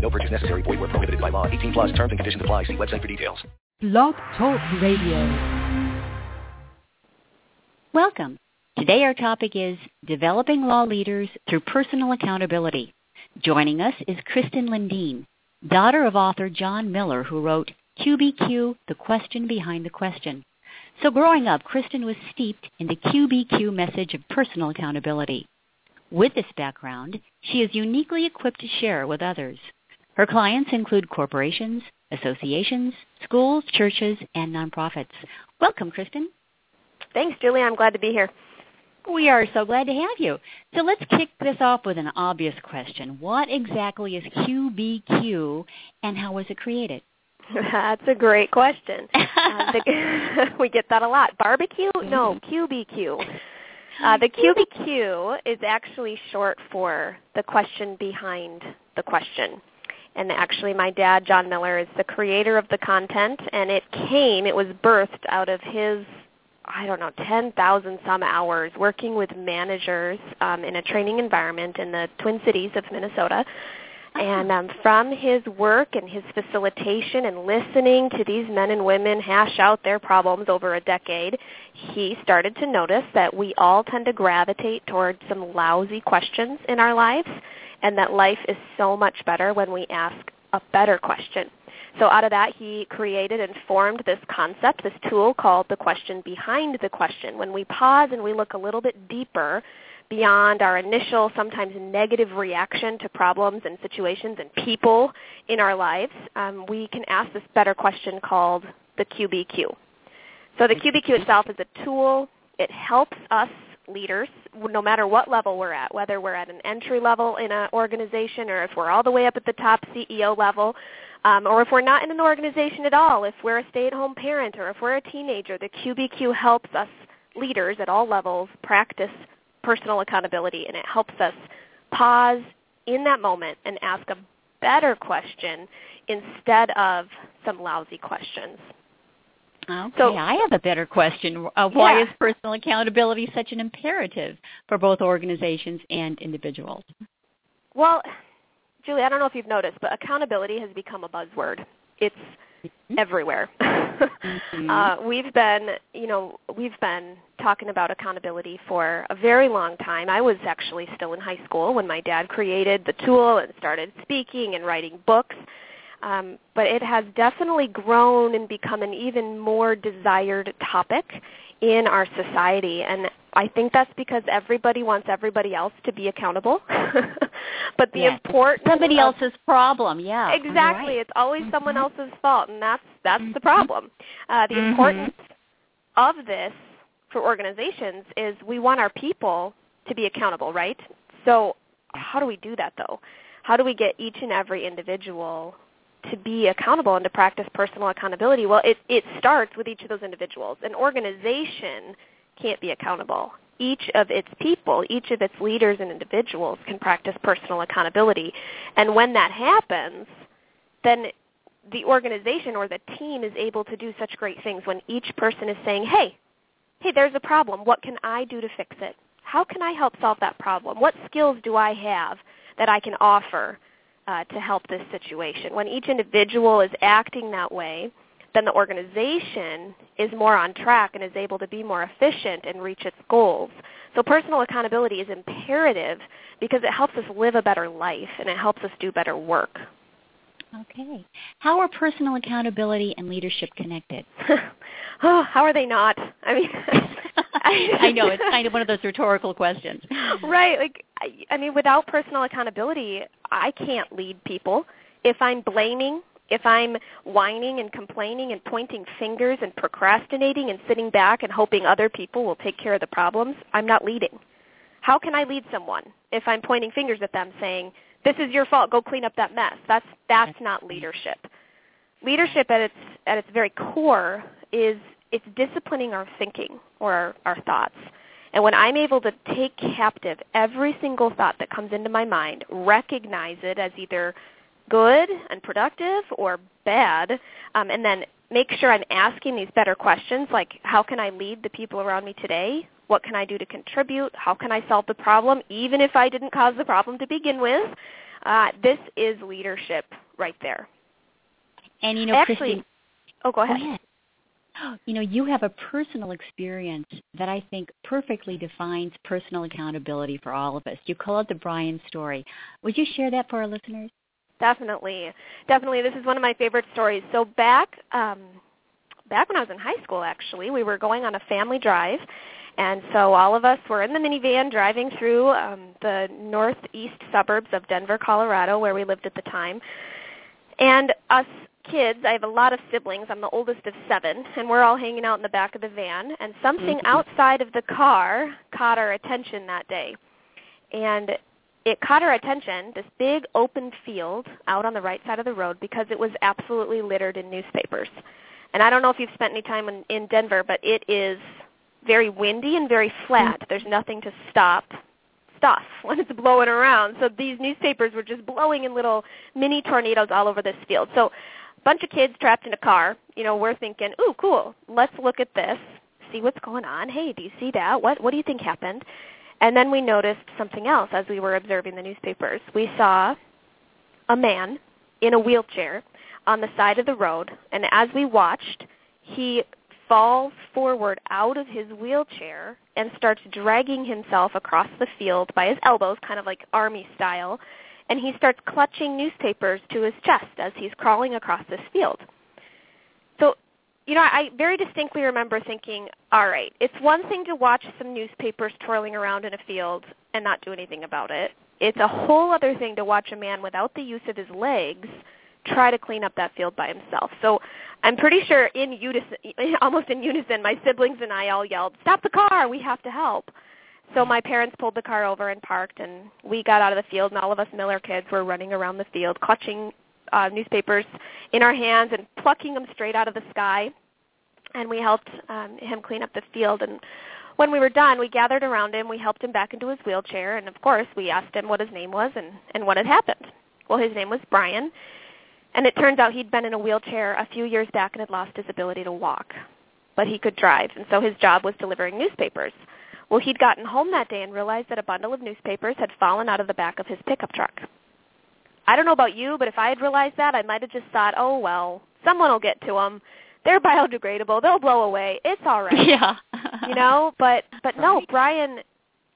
No purchase necessary. Void where prohibited by law. 18 plus terms and conditions apply. See website for details. Blog Talk Radio. Welcome. Today our topic is Developing Law Leaders Through Personal Accountability. Joining us is Kristin Lindeen, daughter of author John Miller, who wrote QBQ, The Question Behind the Question. So growing up, Kristin was steeped in the QBQ message of personal accountability. With this background, she is uniquely equipped to share with others. Her clients include corporations, associations, schools, churches, and nonprofits. Welcome, Kristin. Thanks, Julie. I'm glad to be here. We are so glad to have you. So let's kick this off with an obvious question. What exactly is QBQ and how was it created? That's a great question. uh, we get that a lot. Barbecue? No, QBQ. Uh, the QBQ is actually short for the question behind the question. And actually my dad, John Miller, is the creator of the content, and it came, it was birthed out of his I don't know, 10,000 some hours working with managers um, in a training environment in the Twin Cities of Minnesota. And um, from his work and his facilitation and listening to these men and women hash out their problems over a decade, he started to notice that we all tend to gravitate towards some lousy questions in our lives and that life is so much better when we ask a better question. So out of that, he created and formed this concept, this tool called the question behind the question. When we pause and we look a little bit deeper beyond our initial, sometimes negative reaction to problems and situations and people in our lives, um, we can ask this better question called the QBQ. So the QBQ itself is a tool. It helps us leaders, no matter what level we're at, whether we're at an entry level in an organization or if we're all the way up at the top CEO level, um, or if we're not in an organization at all, if we're a stay-at-home parent or if we're a teenager, the QBQ helps us leaders at all levels practice personal accountability, and it helps us pause in that moment and ask a better question instead of some lousy questions. Okay, so, I have a better question. Uh, why yeah. is personal accountability such an imperative for both organizations and individuals? Well, Julie, I don't know if you've noticed, but accountability has become a buzzword. It's mm-hmm. everywhere. mm-hmm. uh, we've been, you know, we've been talking about accountability for a very long time. I was actually still in high school when my dad created the tool and started speaking and writing books. Um, but it has definitely grown and become an even more desired topic in our society. And I think that's because everybody wants everybody else to be accountable. but the yeah. important somebody of, else's problem, yeah. Exactly. Right. It's always mm-hmm. someone else's fault and that's that's mm-hmm. the problem. Uh, the mm-hmm. importance of this for organizations is we want our people to be accountable, right? So how do we do that though? How do we get each and every individual to be accountable and to practice personal accountability? Well, it, it starts with each of those individuals. An organization can't be accountable. Each of its people, each of its leaders and individuals can practice personal accountability. And when that happens, then the organization or the team is able to do such great things when each person is saying, hey, hey, there's a problem. What can I do to fix it? How can I help solve that problem? What skills do I have that I can offer uh, to help this situation? When each individual is acting that way, then the organization is more on track and is able to be more efficient and reach its goals. So personal accountability is imperative because it helps us live a better life and it helps us do better work. Okay. How are personal accountability and leadership connected? oh, how are they not? I mean, I know it's kind of one of those rhetorical questions. Right. Like I, I mean, without personal accountability, I can't lead people. If I'm blaming, if I'm whining and complaining and pointing fingers and procrastinating and sitting back and hoping other people will take care of the problems, I'm not leading. How can I lead someone if I'm pointing fingers at them saying, "This is your fault. Go clean up that mess." That's that's not leadership. Leadership at its at its very core is it's disciplining our thinking or our, our thoughts. And when I'm able to take captive every single thought that comes into my mind, recognize it as either good and productive or bad, um, and then make sure I'm asking these better questions like how can I lead the people around me today? What can I do to contribute? How can I solve the problem even if I didn't cause the problem to begin with? Uh, this is leadership right there. And you know, Actually, Christine, oh, go ahead. Go ahead. You know, you have a personal experience that I think perfectly defines personal accountability for all of us. You call it the Brian story. Would you share that for our listeners? Definitely, definitely. This is one of my favorite stories. So back, um, back when I was in high school, actually, we were going on a family drive, and so all of us were in the minivan driving through um, the northeast suburbs of Denver, Colorado, where we lived at the time. And us kids, I have a lot of siblings. I'm the oldest of seven, and we're all hanging out in the back of the van. And something Mhm. outside of the car caught our attention that day. And it caught our attention, this big open field out on the right side of the road, because it was absolutely littered in newspapers. And I don't know if you've spent any time in, in Denver, but it is very windy and very flat. There's nothing to stop stuff when it's blowing around. So these newspapers were just blowing in little mini tornadoes all over this field. So bunch of kids trapped in a car. You know, we're thinking, "Ooh, cool. Let's look at this. See what's going on. Hey, do you see that? What what do you think happened?" And then we noticed something else as we were observing the newspapers. We saw a man in a wheelchair on the side of the road, and as we watched, he falls forward out of his wheelchair and starts dragging himself across the field by his elbows, kind of like army style, and he starts clutching newspapers to his chest as he's crawling across this field. So, you know, I very distinctly remember thinking, all right, it's one thing to watch some newspapers twirling around in a field and not do anything about it. It's a whole other thing to watch a man without the use of his legs try to clean up that field by himself. So I'm pretty sure in unison, almost in unison, my siblings and I all yelled, "Stop the car! We have to help!" So my parents pulled the car over and parked, and we got out of the field, and all of us Miller kids were running around the field, clutching uh, newspapers in our hands and plucking them straight out of the sky. And we helped um, him clean up the field. And when we were done, we gathered around him. We helped him back into his wheelchair, and of course, we asked him what his name was and and what had happened. Well, his name was Brian, and it turns out he'd been in a wheelchair a few years back and had lost his ability to walk, but he could drive, and so his job was delivering newspapers. Well, he'd gotten home that day and realized that a bundle of newspapers had fallen out of the back of his pickup truck. I don't know about you, but if I had realized that, I might have just thought, oh, well, someone will get to them. They're biodegradable. They'll blow away. It's all right. Yeah. you know, but but no, Brian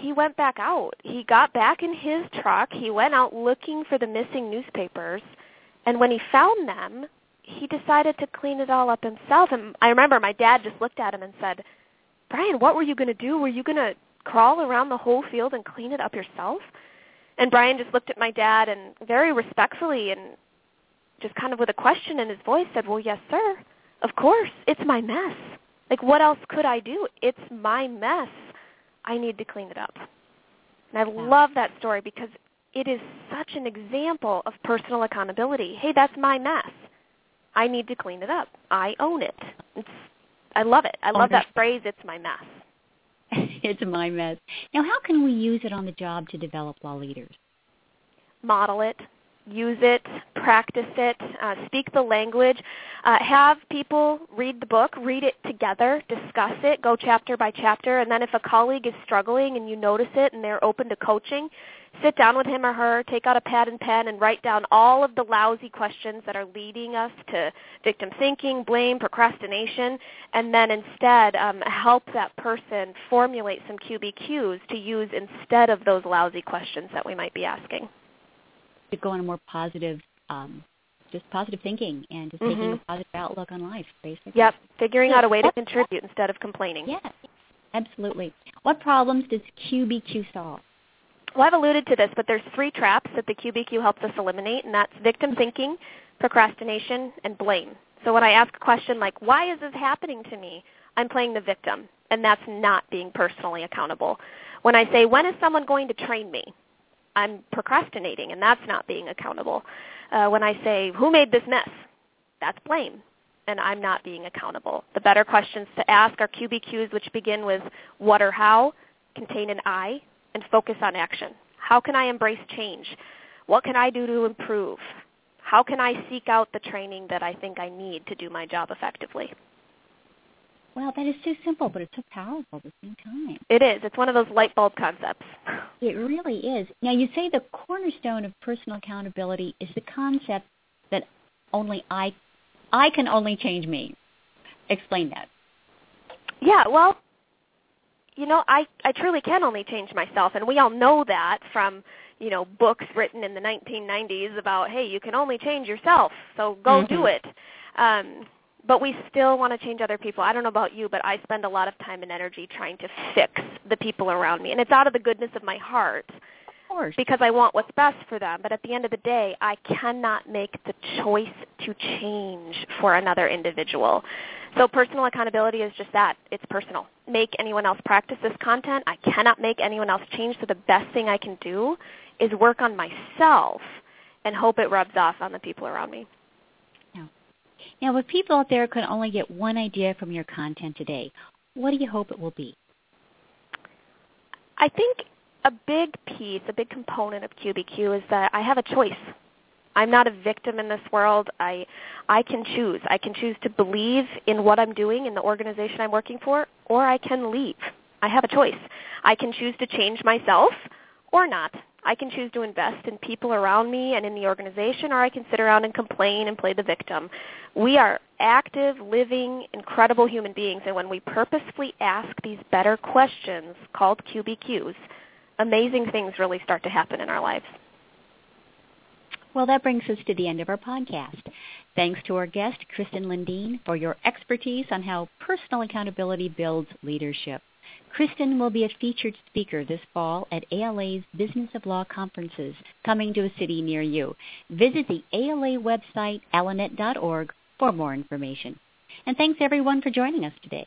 he went back out. He got back in his truck. He went out looking for the missing newspapers, and when he found them, he decided to clean it all up himself. And I remember my dad just looked at him and said, "Brian, what were you going to do? Were you going to crawl around the whole field and clean it up yourself?" And Brian just looked at my dad and very respectfully and just kind of with a question in his voice said, "Well, yes, sir. Of course. It's my mess. Like what else could I do? It's my mess. I need to clean it up." And I Yeah. love that story because it is such an example of personal accountability. Hey, that's my mess. I need to clean it up. I own it. It's I love it. I love that phrase, it's my mess. it's my mess. Now, how can we use it on the job to develop law leaders? model it, use it, practice it, uh, speak the language, uh, have people read the book, read it together, discuss it, go chapter by chapter, and then if a colleague is struggling and you notice it and they're open to coaching, sit down with him or her, take out a pad and pen, and write down all of the lousy questions that are leading us to victim thinking, blame, procrastination, and then instead um, help that person formulate some QBQs to use instead of those lousy questions that we might be asking. To go on a more positive, um, just positive thinking and just taking a positive outlook on life, basically. Yep, figuring out a way to contribute instead of complaining. Yes, absolutely. What problems does QBQ solve? Well, I've alluded to this, but there's three traps that the QBQ helps us eliminate, and that's victim thinking, procrastination, and blame. So when I ask a question like, why is this happening to me? I'm playing the victim, and that's not being personally accountable. When I say, when is someone going to train me? I'm procrastinating, and that's not being accountable. Uh, when I say, who made this mess? That's blame. and I'm not being accountable. The better questions to ask are QBQs, which begin with what or how, contain an I, and focus on action. How can I embrace change? What can I do to improve? How can I seek out the training that I think I need to do my job effectively? Well, that is so simple, but it's so powerful at the same time. It is. It's one of those light bulb concepts. It really is. Now, you say the cornerstone of personal accountability is the concept that only I, I can only change me. Explain that. Yeah, well, you know, I I truly can only change myself, and we all know that from you know books written in the 1990s about hey, you can only change yourself, so go mm-hmm. do it. Um, but we still want to change other people. I don't know about you, but I spend a lot of time and energy trying to fix the people around me. And it's out of the goodness of my heart. Of course. Because I want what's best for them. But at the end of the day, I cannot make the choice to change for another individual. So personal accountability is just that. It's personal. Make anyone else practice this content. I cannot make anyone else change. So the best thing I can do is work on myself and hope it rubs off on the people around me. Now, if people out there could only get one idea from your content today, what do you hope it will be? I think a big piece, a big component of QBQ is that I have a choice. I'm not a victim in this world. I I can choose. I can choose to believe in what I'm doing in the organization I'm working for, or I can leave. I have a choice. I can choose to change myself or not. I can choose to invest in people around me and in the organization, or I can sit around and complain and play the victim. We are active, living, incredible human beings, and when we purposefully ask these better questions called QBQs, amazing things really start to happen in our lives. Well, that brings us to the end of our podcast. Thanks to our guest, Kristin Lindeen, for your expertise on how personal accountability builds leadership. Kristin will be a featured speaker this fall at ALA's Business of Law conferences coming to a city near you. Visit the ALA website, alanet.org, for more information. And thanks everyone for joining us today.